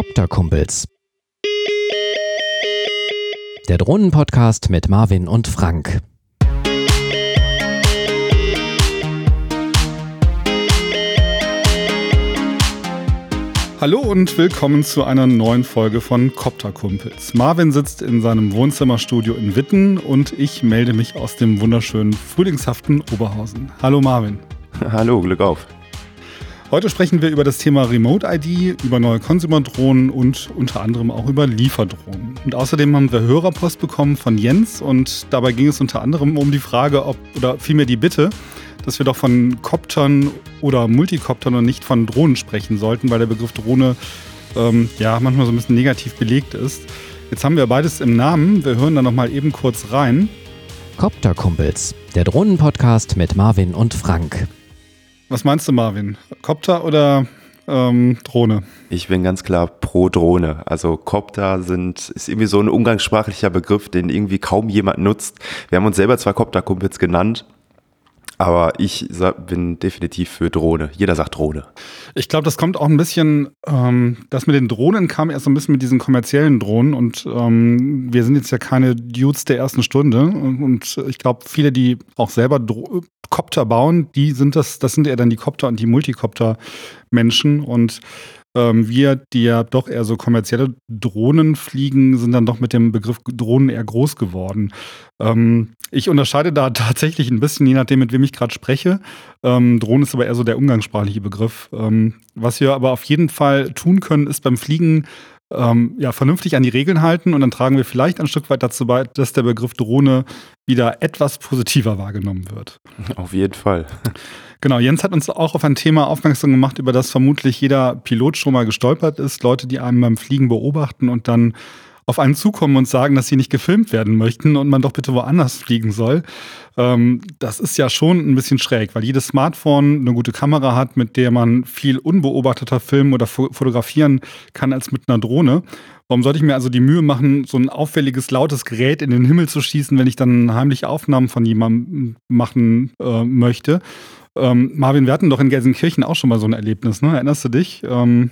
Copterkumpels. Der Drohnenpodcast mit Marvin und Frank. Hallo und willkommen zu einer neuen Folge von Copterkumpels. Marvin sitzt in seinem Wohnzimmerstudio in Witten und ich melde mich aus dem wunderschönen frühlingshaften Oberhausen. Hallo Marvin. Hallo, Glück auf. Heute sprechen wir über das Thema Remote ID, über neue Consumer-Drohnen und unter anderem auch über Lieferdrohnen. Und außerdem haben wir Hörerpost bekommen von Jens und dabei ging es unter anderem um die Frage, ob, oder vielmehr die Bitte, dass wir doch von Koptern oder Multikoptern und nicht von Drohnen sprechen sollten, weil der Begriff Drohne ähm, ja manchmal so ein bisschen negativ belegt ist. Jetzt haben wir beides im Namen. Wir hören da nochmal eben kurz rein. Copterkumpels, der Drohnenpodcast mit Marvin und Frank. Was meinst du, Marvin? Copter oder ähm, Drohne? Ich bin ganz klar pro Drohne. Also Copter sind, ist irgendwie so ein umgangssprachlicher Begriff, den irgendwie kaum jemand nutzt. Wir haben uns selber zwar Copter-Kumpels genannt, aber ich bin definitiv für Drohne. Jeder sagt Drohne. Ich glaube, das kommt auch ein bisschen, ähm, das mit den Drohnen kam erst so ein bisschen mit diesen kommerziellen Drohnen und ähm, wir sind jetzt ja keine Dudes der ersten Stunde und ich glaube, viele, die auch selber Dro Copter bauen, die sind das, das sind eher dann die Copter und die Multicopter-Menschen und ähm, wir, die ja doch eher so kommerzielle Drohnen fliegen, sind dann doch mit dem Begriff Drohnen eher groß geworden. Ähm, ich unterscheide da tatsächlich ein bisschen, je nachdem, mit wem ich gerade spreche. Ähm, Drohnen ist aber eher so der umgangssprachliche Begriff. Ähm, was wir aber auf jeden Fall tun können, ist beim Fliegen ähm, ja, vernünftig an die Regeln halten und dann tragen wir vielleicht ein Stück weit dazu bei, dass der Begriff Drohne wieder etwas positiver wahrgenommen wird. Auf jeden Fall. Genau, Jens hat uns auch auf ein Thema aufmerksam gemacht, über das vermutlich jeder Pilot schon mal gestolpert ist. Leute, die einem beim Fliegen beobachten und dann auf einen zukommen und sagen, dass sie nicht gefilmt werden möchten und man doch bitte woanders fliegen soll. Ähm, das ist ja schon ein bisschen schräg, weil jedes Smartphone eine gute Kamera hat, mit der man viel unbeobachteter filmen oder fotografieren kann als mit einer Drohne. Warum sollte ich mir also die Mühe machen, so ein auffälliges, lautes Gerät in den Himmel zu schießen, wenn ich dann heimliche Aufnahmen von jemandem machen äh, möchte? Ähm, Marvin, wir hatten doch in Gelsenkirchen auch schon mal so ein Erlebnis, ne? Erinnerst du dich? Ähm,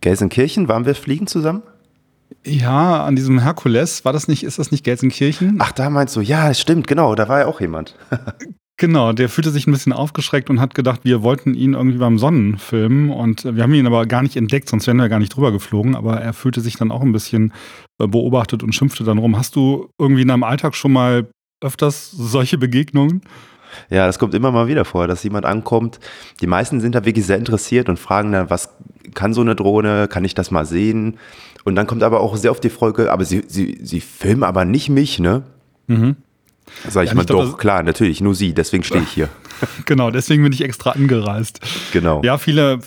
Gelsenkirchen, waren wir fliegen zusammen? Ja, an diesem Herkules, war das nicht, ist das nicht Gelsenkirchen? Ach, da meinst du, ja, stimmt, genau, da war ja auch jemand. genau, der fühlte sich ein bisschen aufgeschreckt und hat gedacht, wir wollten ihn irgendwie beim Sonnen filmen und wir haben ihn aber gar nicht entdeckt, sonst wären wir gar nicht drüber geflogen, aber er fühlte sich dann auch ein bisschen äh, beobachtet und schimpfte dann rum. Hast du irgendwie in deinem Alltag schon mal öfters solche Begegnungen? Ja, das kommt immer mal wieder vor, dass jemand ankommt. Die meisten sind da wirklich sehr interessiert und fragen dann, was kann so eine Drohne? Kann ich das mal sehen? Und dann kommt aber auch sehr oft die Folge, aber sie, sie, sie filmen aber nicht mich, ne? Mhm. Sag ich ja, mal, doch, glaub, klar, natürlich, nur sie, deswegen stehe ich hier. genau, deswegen bin ich extra angereist. Genau. Ja, viele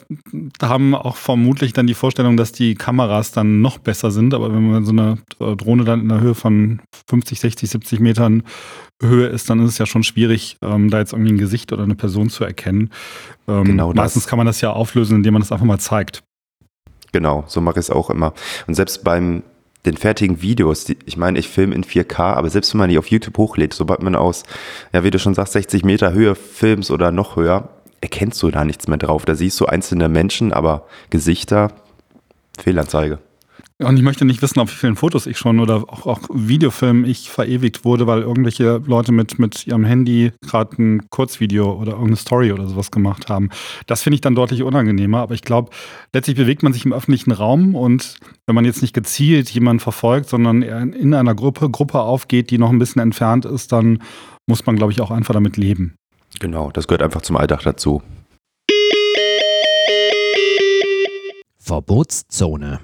haben auch vermutlich dann die Vorstellung, dass die Kameras dann noch besser sind, aber wenn man so eine Drohne dann in der Höhe von 50, 60, 70 Metern Höhe ist, dann ist es ja schon schwierig, ähm, da jetzt irgendwie ein Gesicht oder eine Person zu erkennen. Ähm, genau das. Meistens kann man das ja auflösen, indem man das einfach mal zeigt. Genau, so mache ich es auch immer. Und selbst beim den fertigen Videos, die, ich meine, ich filme in 4K, aber selbst wenn man die auf YouTube hochlädt, sobald man aus, ja, wie du schon sagst, 60 Meter Höhe filmst oder noch höher, erkennst du da nichts mehr drauf. Da siehst du einzelne Menschen, aber Gesichter, Fehlanzeige. Und ich möchte nicht wissen, auf wie vielen Fotos ich schon oder auch, auch Videofilmen ich verewigt wurde, weil irgendwelche Leute mit, mit ihrem Handy gerade ein Kurzvideo oder irgendeine Story oder sowas gemacht haben. Das finde ich dann deutlich unangenehmer. Aber ich glaube, letztlich bewegt man sich im öffentlichen Raum und wenn man jetzt nicht gezielt jemanden verfolgt, sondern in einer Gruppe, Gruppe aufgeht, die noch ein bisschen entfernt ist, dann muss man, glaube ich, auch einfach damit leben. Genau, das gehört einfach zum Alltag dazu. Verbotszone.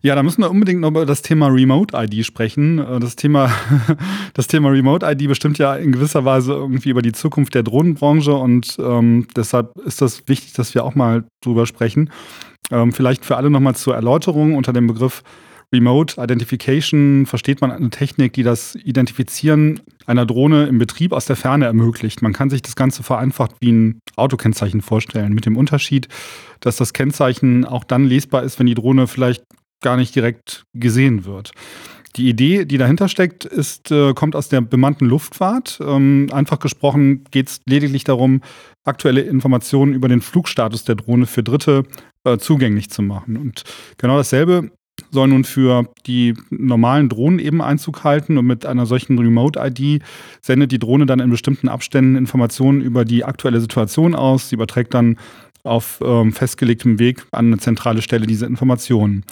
Ja, da müssen wir unbedingt noch über das Thema Remote ID sprechen. Äh, das Thema, das Thema Remote ID bestimmt ja in gewisser Weise irgendwie über die Zukunft der Drohnenbranche und ähm, deshalb ist das wichtig, dass wir auch mal drüber sprechen. Ähm, vielleicht für alle nochmal zur Erläuterung unter dem Begriff Remote Identification versteht man eine Technik, die das Identifizieren einer Drohne im Betrieb aus der Ferne ermöglicht. Man kann sich das Ganze vereinfacht wie ein Autokennzeichen vorstellen, mit dem Unterschied, dass das Kennzeichen auch dann lesbar ist, wenn die Drohne vielleicht gar nicht direkt gesehen wird. Die Idee, die dahinter steckt, ist, äh, kommt aus der bemannten Luftfahrt. Ähm, einfach gesprochen geht es lediglich darum, aktuelle Informationen über den Flugstatus der Drohne für Dritte äh, zugänglich zu machen. Und genau dasselbe soll nun für die normalen Drohnen eben Einzug halten und mit einer solchen Remote-ID sendet die Drohne dann in bestimmten Abständen Informationen über die aktuelle Situation aus. Sie überträgt dann auf ähm, festgelegtem Weg an eine zentrale Stelle diese Informationen.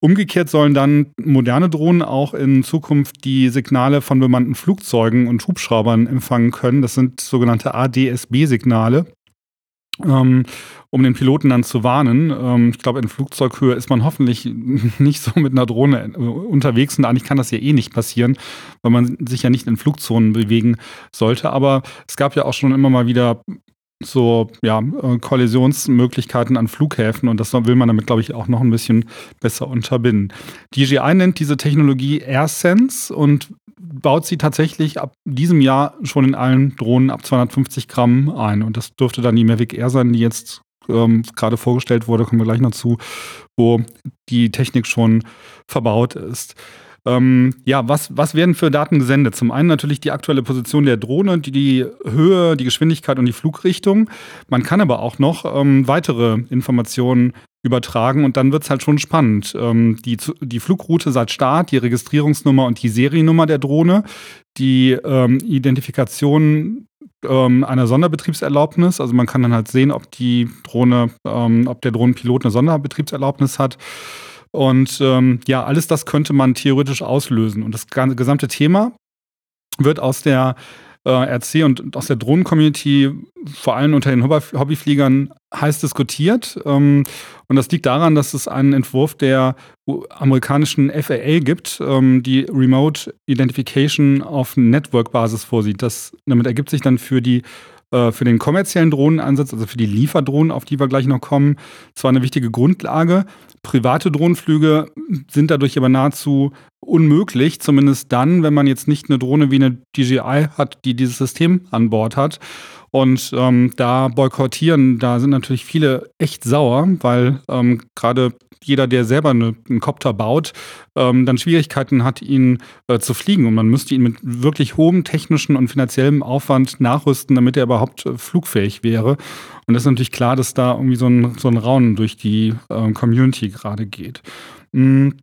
Umgekehrt sollen dann moderne Drohnen auch in Zukunft die Signale von bemannten Flugzeugen und Hubschraubern empfangen können. Das sind sogenannte ADSB-Signale. Ähm, um den Piloten dann zu warnen. Ähm, ich glaube, in Flugzeughöhe ist man hoffentlich nicht so mit einer Drohne äh, unterwegs und eigentlich kann das ja eh nicht passieren, weil man sich ja nicht in Flugzonen bewegen sollte. Aber es gab ja auch schon immer mal wieder so ja, äh, Kollisionsmöglichkeiten an Flughäfen und das will man damit, glaube ich, auch noch ein bisschen besser unterbinden. DJI nennt diese Technologie AirSense und baut sie tatsächlich ab diesem Jahr schon in allen Drohnen ab 250 Gramm ein. Und das dürfte dann die Mavic Air sein, die jetzt ähm, gerade vorgestellt wurde, kommen wir gleich noch zu, wo die Technik schon verbaut ist. Ähm, ja, was, was werden für Daten gesendet? Zum einen natürlich die aktuelle Position der Drohne, die, die Höhe, die Geschwindigkeit und die Flugrichtung. Man kann aber auch noch ähm, weitere Informationen übertragen und dann wird es halt schon spannend. Ähm, die, die Flugroute seit Start, die Registrierungsnummer und die Seriennummer der Drohne, die ähm, Identifikation ähm, einer Sonderbetriebserlaubnis. Also man kann dann halt sehen, ob die Drohne, ähm, ob der Drohnenpilot eine Sonderbetriebserlaubnis hat. Und ähm, ja, alles das könnte man theoretisch auslösen. Und das gesamte Thema wird aus der äh, RC und aus der Drohnen-Community, vor allem unter den Hobbyfliegern, heiß diskutiert. Ähm, und das liegt daran, dass es einen Entwurf der amerikanischen FAA gibt, ähm, die Remote Identification auf Network-Basis vorsieht. Das, damit ergibt sich dann für die äh, für den kommerziellen Drohnenansatz, also für die Lieferdrohnen, auf die wir gleich noch kommen, zwar eine wichtige Grundlage. Private Drohnenflüge sind dadurch aber nahezu unmöglich, zumindest dann, wenn man jetzt nicht eine Drohne wie eine DJI hat, die dieses System an Bord hat. Und ähm, da boykottieren, da sind natürlich viele echt sauer, weil ähm, gerade jeder, der selber eine, einen Copter baut, ähm, dann Schwierigkeiten hat, ihn äh, zu fliegen. Und man müsste ihn mit wirklich hohem technischen und finanziellem Aufwand nachrüsten, damit er überhaupt äh, flugfähig wäre. Und das ist natürlich klar, dass da irgendwie so ein, so ein Raunen durch die äh, Community gerade geht. Mhm.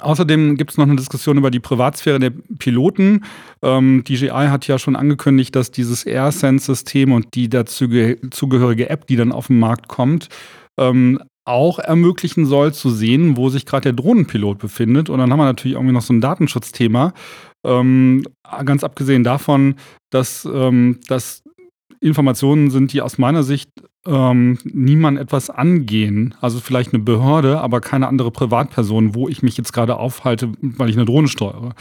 Außerdem gibt es noch eine Diskussion über die Privatsphäre der Piloten. Ähm, DJI hat ja schon angekündigt, dass dieses AirSense-System und die dazugehörige App, die dann auf den Markt kommt, ähm, auch ermöglichen soll zu sehen, wo sich gerade der Drohnenpilot befindet. Und dann haben wir natürlich irgendwie noch so ein Datenschutzthema. Ähm, ganz abgesehen davon, dass, ähm, dass Informationen sind, die aus meiner Sicht ähm, niemand etwas angehen. Also vielleicht eine Behörde, aber keine andere Privatperson, wo ich mich jetzt gerade aufhalte, weil ich eine Drohne steuere.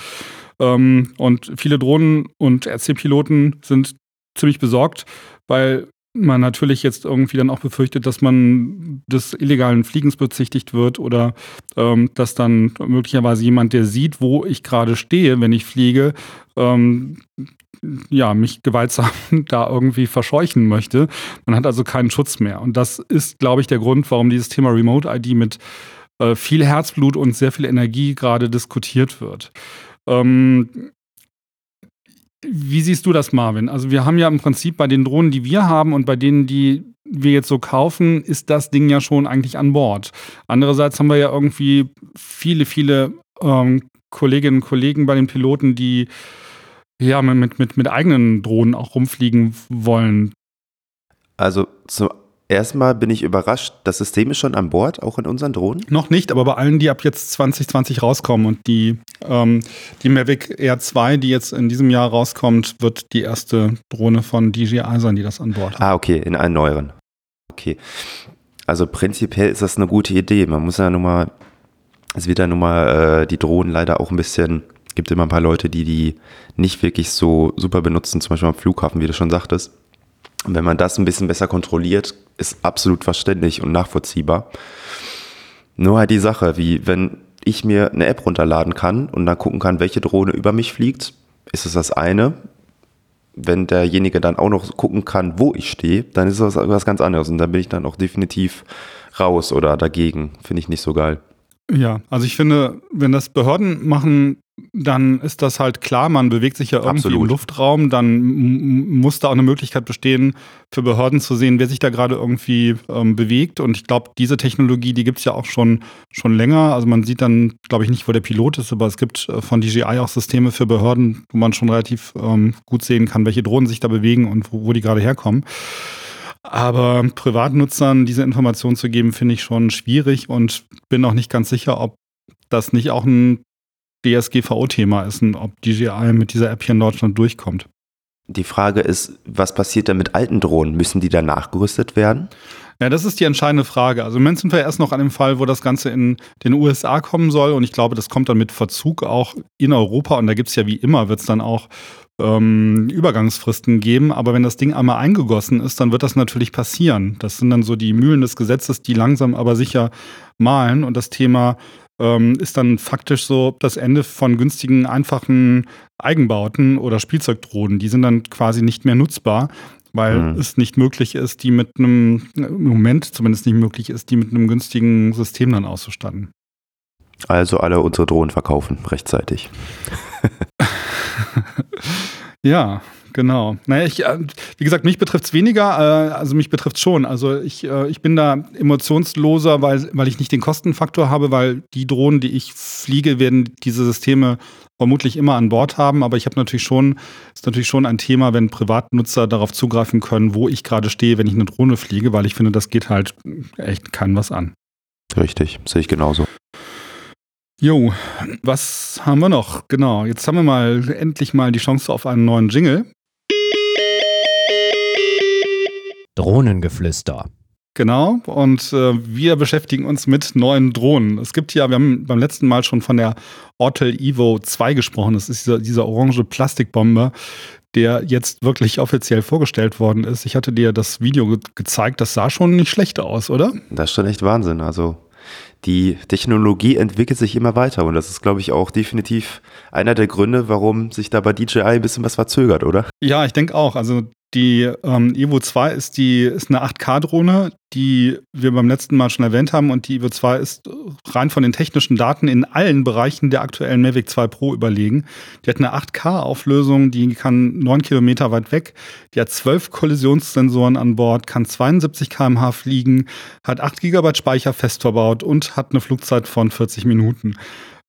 Ähm, und viele Drohnen- und RC-Piloten sind ziemlich besorgt, weil man natürlich jetzt irgendwie dann auch befürchtet, dass man des illegalen Fliegens bezichtigt wird oder ähm, dass dann möglicherweise jemand, der sieht, wo ich gerade stehe, wenn ich fliege, ähm, ja, mich gewaltsam da irgendwie verscheuchen möchte. Man hat also keinen Schutz mehr. Und das ist, glaube ich, der Grund, warum dieses Thema Remote ID mit äh, viel Herzblut und sehr viel Energie gerade diskutiert wird. Ähm, wie siehst du das, Marvin? Also wir haben ja im Prinzip bei den Drohnen, die wir haben und bei denen, die wir jetzt so kaufen, ist das Ding ja schon eigentlich an Bord. Andererseits haben wir ja irgendwie viele, viele ähm, Kolleginnen und Kollegen bei den Piloten, die ja mit, mit, mit eigenen Drohnen auch rumfliegen wollen. Also zum Erstmal bin ich überrascht, das System ist schon an Bord, auch in unseren Drohnen? Noch nicht, aber bei allen, die ab jetzt 2020 rauskommen und die, ähm, die Mavic Air 2, die jetzt in diesem Jahr rauskommt, wird die erste Drohne von DJI sein, die das an Bord hat. Ah, okay, in allen neueren. Okay. Also prinzipiell ist das eine gute Idee. Man muss ja nun mal, es wird ja nun mal äh, die Drohnen leider auch ein bisschen, gibt immer ein paar Leute, die die nicht wirklich so super benutzen, zum Beispiel am Flughafen, wie du schon sagtest. Und wenn man das ein bisschen besser kontrolliert, ist absolut verständlich und nachvollziehbar. Nur halt die Sache, wie wenn ich mir eine App runterladen kann und dann gucken kann, welche Drohne über mich fliegt, ist es das eine. Wenn derjenige dann auch noch gucken kann, wo ich stehe, dann ist das was ganz anderes. Und da bin ich dann auch definitiv raus oder dagegen. Finde ich nicht so geil. Ja, also ich finde, wenn das Behörden machen, dann ist das halt klar, man bewegt sich ja irgendwie Absolut. im Luftraum, dann muss da auch eine Möglichkeit bestehen, für Behörden zu sehen, wer sich da gerade irgendwie ähm, bewegt. Und ich glaube, diese Technologie, die gibt es ja auch schon, schon länger. Also man sieht dann, glaube ich, nicht, wo der Pilot ist, aber es gibt äh, von DJI auch Systeme für Behörden, wo man schon relativ ähm, gut sehen kann, welche Drohnen sich da bewegen und wo, wo die gerade herkommen. Aber Privatnutzern diese Information zu geben, finde ich schon schwierig und bin auch nicht ganz sicher, ob das nicht auch ein DSGVO-Thema ist und ob DJI mit dieser App hier in Deutschland durchkommt. Die Frage ist, was passiert denn mit alten Drohnen? Müssen die dann nachgerüstet werden? Ja, das ist die entscheidende Frage. Also im Moment sind wir erst noch an dem Fall, wo das Ganze in den USA kommen soll und ich glaube, das kommt dann mit Verzug auch in Europa und da gibt es ja wie immer, wird es dann auch ähm, Übergangsfristen geben. Aber wenn das Ding einmal eingegossen ist, dann wird das natürlich passieren. Das sind dann so die Mühlen des Gesetzes, die langsam aber sicher malen und das Thema ähm, ist dann faktisch so das Ende von günstigen, einfachen Eigenbauten oder Spielzeugdrohnen. Die sind dann quasi nicht mehr nutzbar, weil Hm. es nicht möglich ist, die mit einem, im Moment zumindest nicht möglich ist, die mit einem günstigen System dann auszustatten. Also alle unsere Drohnen verkaufen rechtzeitig. Ja, genau. Naja, ich, äh, wie gesagt, mich betrifft es weniger, äh, also mich betrifft es schon. Also ich, äh, ich bin da emotionsloser, weil, weil ich nicht den Kostenfaktor habe, weil die Drohnen, die ich fliege, werden diese Systeme vermutlich immer an Bord haben. Aber ich habe natürlich schon, ist natürlich schon ein Thema, wenn Privatnutzer darauf zugreifen können, wo ich gerade stehe, wenn ich eine Drohne fliege, weil ich finde, das geht halt echt keinem was an. Richtig, sehe ich genauso. Jo, was haben wir noch? Genau, jetzt haben wir mal endlich mal die Chance auf einen neuen Jingle. Drohnengeflüster. Genau, und äh, wir beschäftigen uns mit neuen Drohnen. Es gibt ja, wir haben beim letzten Mal schon von der Ortel Evo 2 gesprochen. Das ist dieser, dieser orange Plastikbomber, der jetzt wirklich offiziell vorgestellt worden ist. Ich hatte dir das Video ge gezeigt, das sah schon nicht schlecht aus, oder? Das ist schon echt Wahnsinn. Also die Technologie entwickelt sich immer weiter und das ist, glaube ich, auch definitiv einer der Gründe, warum sich da bei DJI ein bisschen was verzögert, oder? Ja, ich denke auch. Also die ähm, Evo 2 ist die ist eine 8K-Drohne, die wir beim letzten Mal schon erwähnt haben. Und die Evo 2 ist rein von den technischen Daten in allen Bereichen der aktuellen Mavic 2 Pro überlegen. Die hat eine 8K-Auflösung, die kann 9 Kilometer weit weg. Die hat 12 Kollisionssensoren an Bord, kann 72 km/h fliegen, hat 8 GB Speicher fest verbaut und hat eine Flugzeit von 40 Minuten.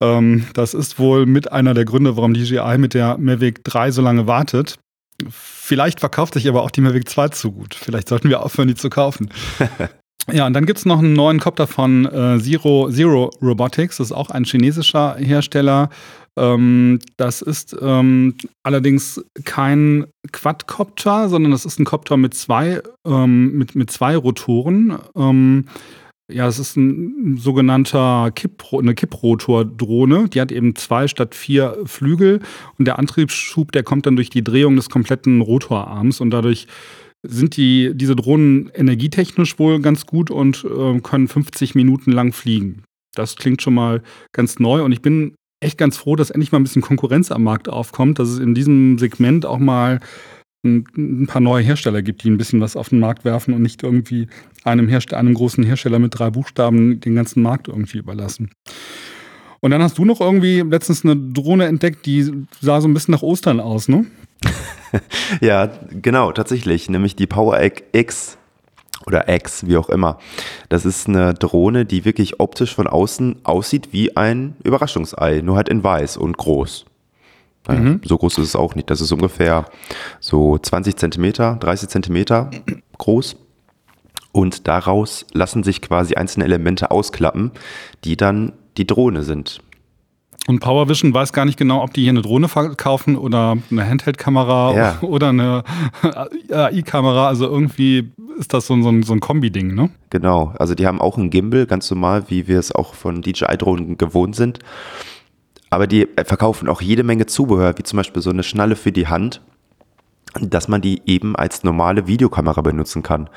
Ähm, das ist wohl mit einer der Gründe, warum DJI mit der Mavic 3 so lange wartet. Vielleicht verkauft sich aber auch die Mavic 2 zu gut. Vielleicht sollten wir aufhören, die zu kaufen. ja, und dann gibt es noch einen neuen Copter von äh, Zero, Zero Robotics. Das ist auch ein chinesischer Hersteller. Ähm, das ist ähm, allerdings kein Quadcopter, sondern das ist ein Copter mit zwei, ähm, mit, mit zwei Rotoren. Ja, es ist ein sogenannter Kipp, eine Kipprotordrohne. Die hat eben zwei statt vier Flügel und der Antriebsschub, der kommt dann durch die Drehung des kompletten Rotorarms und dadurch sind die, diese Drohnen energietechnisch wohl ganz gut und äh, können 50 Minuten lang fliegen. Das klingt schon mal ganz neu und ich bin echt ganz froh, dass endlich mal ein bisschen Konkurrenz am Markt aufkommt, dass es in diesem Segment auch mal ein, ein paar neue Hersteller gibt, die ein bisschen was auf den Markt werfen und nicht irgendwie einem, Herst einem großen Hersteller mit drei Buchstaben den ganzen Markt irgendwie überlassen. Und dann hast du noch irgendwie letztens eine Drohne entdeckt, die sah so ein bisschen nach Ostern aus, ne? ja, genau, tatsächlich. Nämlich die Power X oder X, wie auch immer. Das ist eine Drohne, die wirklich optisch von außen aussieht wie ein Überraschungsei, nur halt in weiß und groß. Naja, mhm. So groß ist es auch nicht. Das ist ungefähr so 20 Zentimeter, 30 Zentimeter groß. Und daraus lassen sich quasi einzelne Elemente ausklappen, die dann die Drohne sind. Und PowerVision weiß gar nicht genau, ob die hier eine Drohne verkaufen oder eine Handheld-Kamera Ja. oder eine AI-Kamera. Also irgendwie ist das so, ein- so ein, so ein Kombi-Ding, ne? Genau, also die haben auch einen Gimbal, ganz normal, wie wir es auch von DJI-Drohnen gewohnt sind. Aber die verkaufen auch jede Menge Zubehör, wie zum Beispiel so eine Schnalle für die Hand, dass man die eben als normale Videokamera benutzen kann.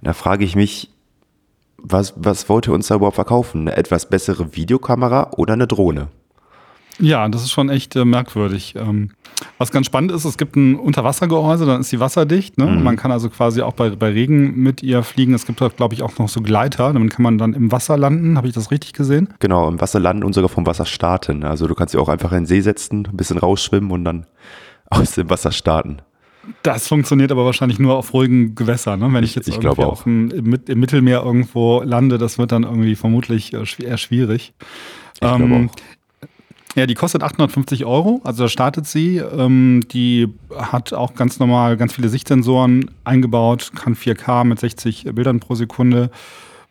Da frage ich mich, was, was wollt ihr uns da überhaupt verkaufen? Eine etwas bessere Videokamera oder eine Drohne? Ja, das ist schon echt äh, merkwürdig. Ähm, was ganz spannend ist, es gibt ein Unterwassergehäuse, dann ist sie wasserdicht. Ne? Mhm. Man kann also quasi auch bei, bei Regen mit ihr fliegen. Es gibt, glaube ich, auch noch so Gleiter. Damit kann man dann im Wasser landen. Habe ich das richtig gesehen? Genau, im Wasser landen und sogar vom Wasser starten. Also du kannst sie auch einfach in den See setzen, ein bisschen rausschwimmen und dann aus dem Wasser starten. Das funktioniert aber wahrscheinlich nur auf ruhigen Gewässern. Ne? Wenn ich jetzt ich, irgendwie auch. Im, im, Mittelmeer irgendwo lande, das wird dann irgendwie vermutlich äh, eher schwierig. Ich ähm, ja, die kostet 850 Euro, also da startet sie. Ähm, die hat auch ganz normal ganz viele Sichtsensoren eingebaut, kann 4K mit 60 Bildern pro Sekunde.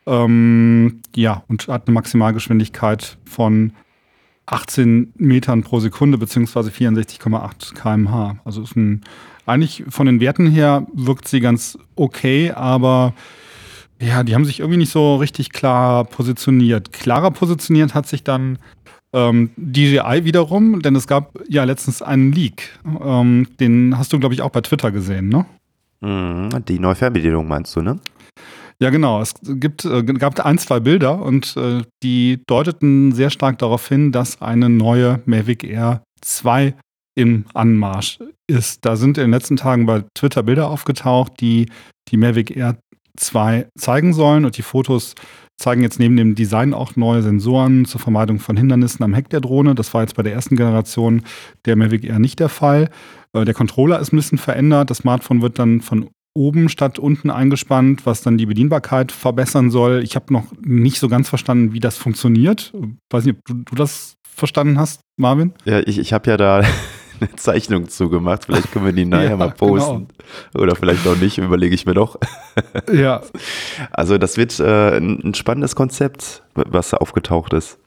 Ähm, ja, und hat eine Maximalgeschwindigkeit von 18 Metern pro Sekunde beziehungsweise 64,8 kmh. Also ist ein, eigentlich von den Werten her wirkt sie ganz okay, aber ja, die haben sich irgendwie nicht so richtig klar positioniert. Klarer positioniert hat sich dann ähm, DJI wiederum, denn es gab ja letztens einen Leak. Ähm, den hast du, glaube ich, auch bei Twitter gesehen, ne? Mhm, die neue Fernbedienung meinst du, ne? Ja, genau. Es gibt, äh, gab ein, zwei Bilder und äh, die deuteten sehr stark darauf hin, dass eine neue Mavic Air 2 im Anmarsch ist. Da sind in den letzten Tagen bei Twitter Bilder aufgetaucht, die die Mavic Air 2 zeigen sollen und die Fotos zeigen jetzt neben dem Design auch neue Sensoren zur Vermeidung von Hindernissen am Heck der Drohne. Das war jetzt bei der ersten Generation der Mavic Air nicht der Fall. Äh, der Controller ist ein bisschen verändert. Das Smartphone wird dann von oben statt unten eingespannt, was dann die Bedienbarkeit verbessern soll. Ich habe noch nicht so ganz verstanden, wie das funktioniert. Weiß nicht, ob du, du das verstanden hast, Marvin? Ja, ich, ich habe ja da eine Zeichnung zugemacht. Vielleicht können wir die nachher ja, mal posten. Genau. Oder vielleicht auch nicht, überlege ich mir doch. ja. Also das wird äh, ein spannendes Konzept, was da aufgetaucht ist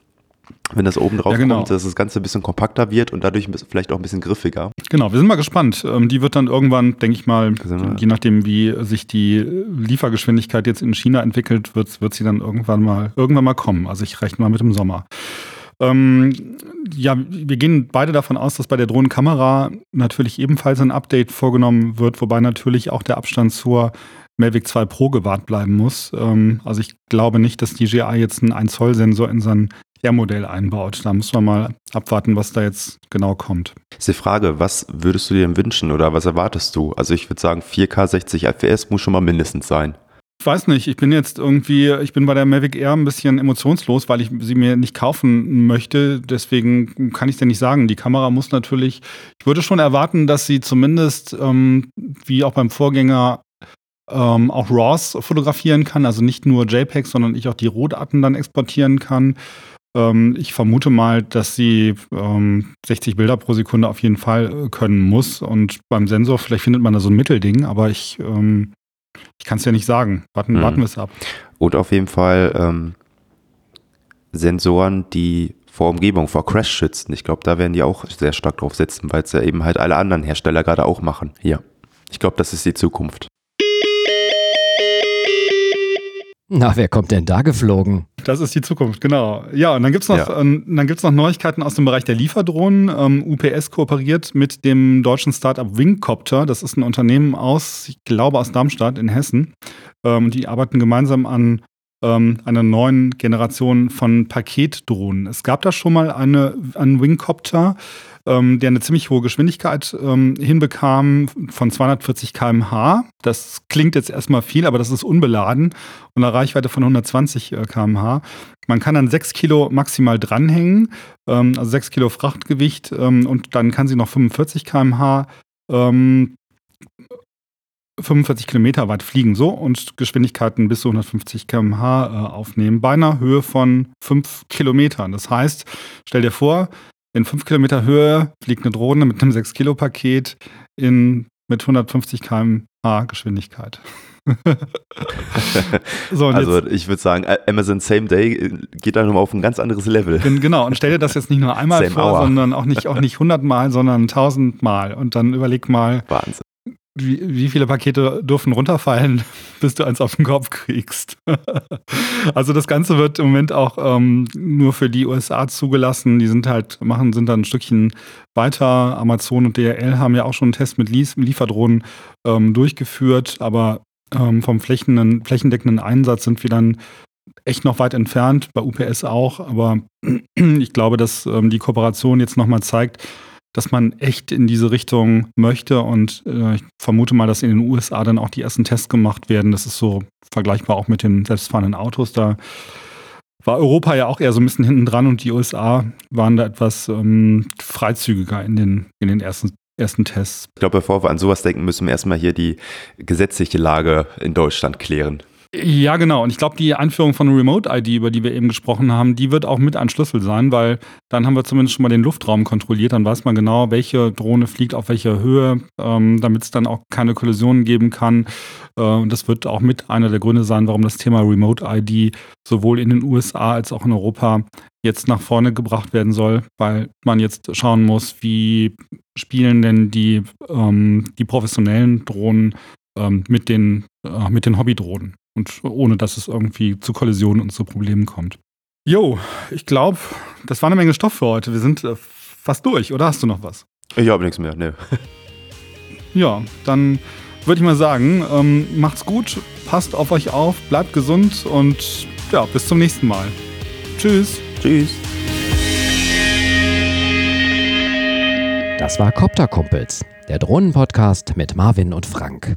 wenn das oben drauf ja, genau. kommt, dass das Ganze ein bisschen kompakter wird und dadurch vielleicht auch ein bisschen griffiger. Genau, wir sind mal gespannt. Ähm, die wird dann irgendwann, denke ich mal, je nachdem, wie sich die Liefergeschwindigkeit jetzt in China entwickelt, wird, wird sie dann irgendwann mal, irgendwann mal kommen. Also ich rechne mal mit dem Sommer. Ähm, ja, wir gehen beide davon aus, dass bei der Drohnenkamera natürlich ebenfalls ein Update vorgenommen wird, wobei natürlich auch der Abstand zur Mavic 2 Pro gewahrt bleiben muss. Ähm, also ich glaube nicht, dass GI jetzt einen 1 Zoll Sensor in sein R-Modell einbaut. Da muss man mal abwarten, was da jetzt genau kommt. Ist die Frage, was würdest du dir wünschen oder was erwartest du? Also ich würde sagen, 4K 60 FPS muss schon mal mindestens sein. Weiß nicht, ich bin jetzt irgendwie, ich bin bei der Mavic Air ein bisschen emotionslos, weil ich sie mir nicht kaufen möchte. Deswegen kann ich es dir nicht sagen. Die Kamera muss natürlich, ich würde schon erwarten, dass sie zumindest, ähm, wie auch beim Vorgänger, ähm, auch RAWs fotografieren kann. Also nicht nur JPEGs, sondern ich auch die Rohdaten dann exportieren kann. Ähm, ich vermute mal, dass sie ähm, 60 Bilder pro Sekunde auf jeden Fall äh, können muss. Und beim Sensor, vielleicht findet man da so ein Mittelding, aber ich, ähm, ich kann es ja nicht sagen. Warten, mhm. warten wir es ab. Und auf jeden Fall ähm, Sensoren, die vor Umgebung, vor Crash schützen. Ich glaube, da werden die auch sehr stark drauf setzen, weil es ja eben halt alle anderen Hersteller gerade auch machen. Ja. Ich glaube, das ist die Zukunft. Na, wer kommt denn da geflogen? Das ist die Zukunft, genau. Ja, und dann gibt es noch, ja. ähm, noch Neuigkeiten aus dem Bereich der Lieferdrohnen. Ähm, UPS kooperiert mit dem deutschen Startup Wingcopter. Das ist ein Unternehmen aus, ich glaube, aus Darmstadt in Hessen. Ähm, die arbeiten gemeinsam an ähm, einer neuen Generation von Paketdrohnen. Es gab da schon mal eine, einen Wingcopter ähm, der eine ziemlich hohe Geschwindigkeit ähm, hinbekam von 240 km/h. Das klingt jetzt erstmal viel, aber das ist unbeladen und eine Reichweite von 120 äh, km/h. Man kann dann 6 Kilo maximal dranhängen, ähm, also 6 Kilo Frachtgewicht ähm, und dann kann sie noch 45 km/h 45 Kilometer weit fliegen so und Geschwindigkeiten bis zu 150 km/h äh, aufnehmen bei einer Höhe von 5 Kilometern. Das heißt, stell dir vor, in 5 Kilometer Höhe fliegt eine Drohne mit einem 6-Kilo-Paket in mit 150 km/h Geschwindigkeit. so, also jetzt, ich würde sagen, Amazon Same Day geht dann nochmal auf ein ganz anderes Level. Genau, und stell dir das jetzt nicht nur einmal Same vor, hour. sondern auch nicht, auch nicht 100 Mal, sondern 1000 Mal. Und dann überleg mal, Wahnsinn wie, wie viele Pakete dürfen runterfallen, bis du eins auf den Kopf kriegst? also das Ganze wird im Moment auch ähm, nur für die USA zugelassen. Die sind halt, machen, sind dann ein Stückchen weiter. Amazon und DRL haben ja auch schon einen Test mit Lieferdrohnen ähm, durchgeführt, aber ähm, vom flächendeckenden Einsatz sind wir dann echt noch weit entfernt, bei UPS auch, aber ich glaube, dass ähm, die Kooperation jetzt nochmal zeigt, dass man echt in diese Richtung möchte und äh, ich vermute mal, dass in den USA dann auch die ersten Tests gemacht werden. Das ist so vergleichbar auch mit den selbstfahrenden Autos. Da war Europa ja auch eher so ein bisschen hinten dran und die USA waren da etwas ähm, freizügiger in den, in den ersten, ersten Tests. Ich glaube, bevor wir an sowas denken, müssen wir erstmal hier die gesetzliche Lage in Deutschland klären. Ja, genau. Und ich glaube, die Einführung von Remote-ID, über die wir eben gesprochen haben, die wird auch mit ein Schlüssel sein, weil dann haben wir zumindest schon mal den Luftraum kontrolliert. Dann weiß man genau, welche Drohne fliegt auf welcher Höhe, ähm, damit es dann auch keine Kollisionen geben kann. Äh, und das wird auch mit einer der Gründe sein, warum das Thema Remote-ID sowohl in den USA als auch in Europa jetzt nach vorne gebracht werden soll, weil man jetzt schauen muss, wie spielen denn die, ähm, die professionellen Drohnen ähm, mit den, äh, mit den Hobbydrohnen und ohne dass es irgendwie zu Kollisionen und zu Problemen kommt. Jo, ich glaube, das war eine Menge Stoff für heute. Wir sind äh, fast durch, oder hast du noch was? Ich habe nichts mehr, ne. ja, dann würde ich mal sagen, ähm, macht's gut, passt auf euch auf, bleibt gesund und ja, bis zum nächsten Mal. Tschüss. Tschüss. Das war Copter Kumpels, der Drohnenpodcast mit Marvin und Frank.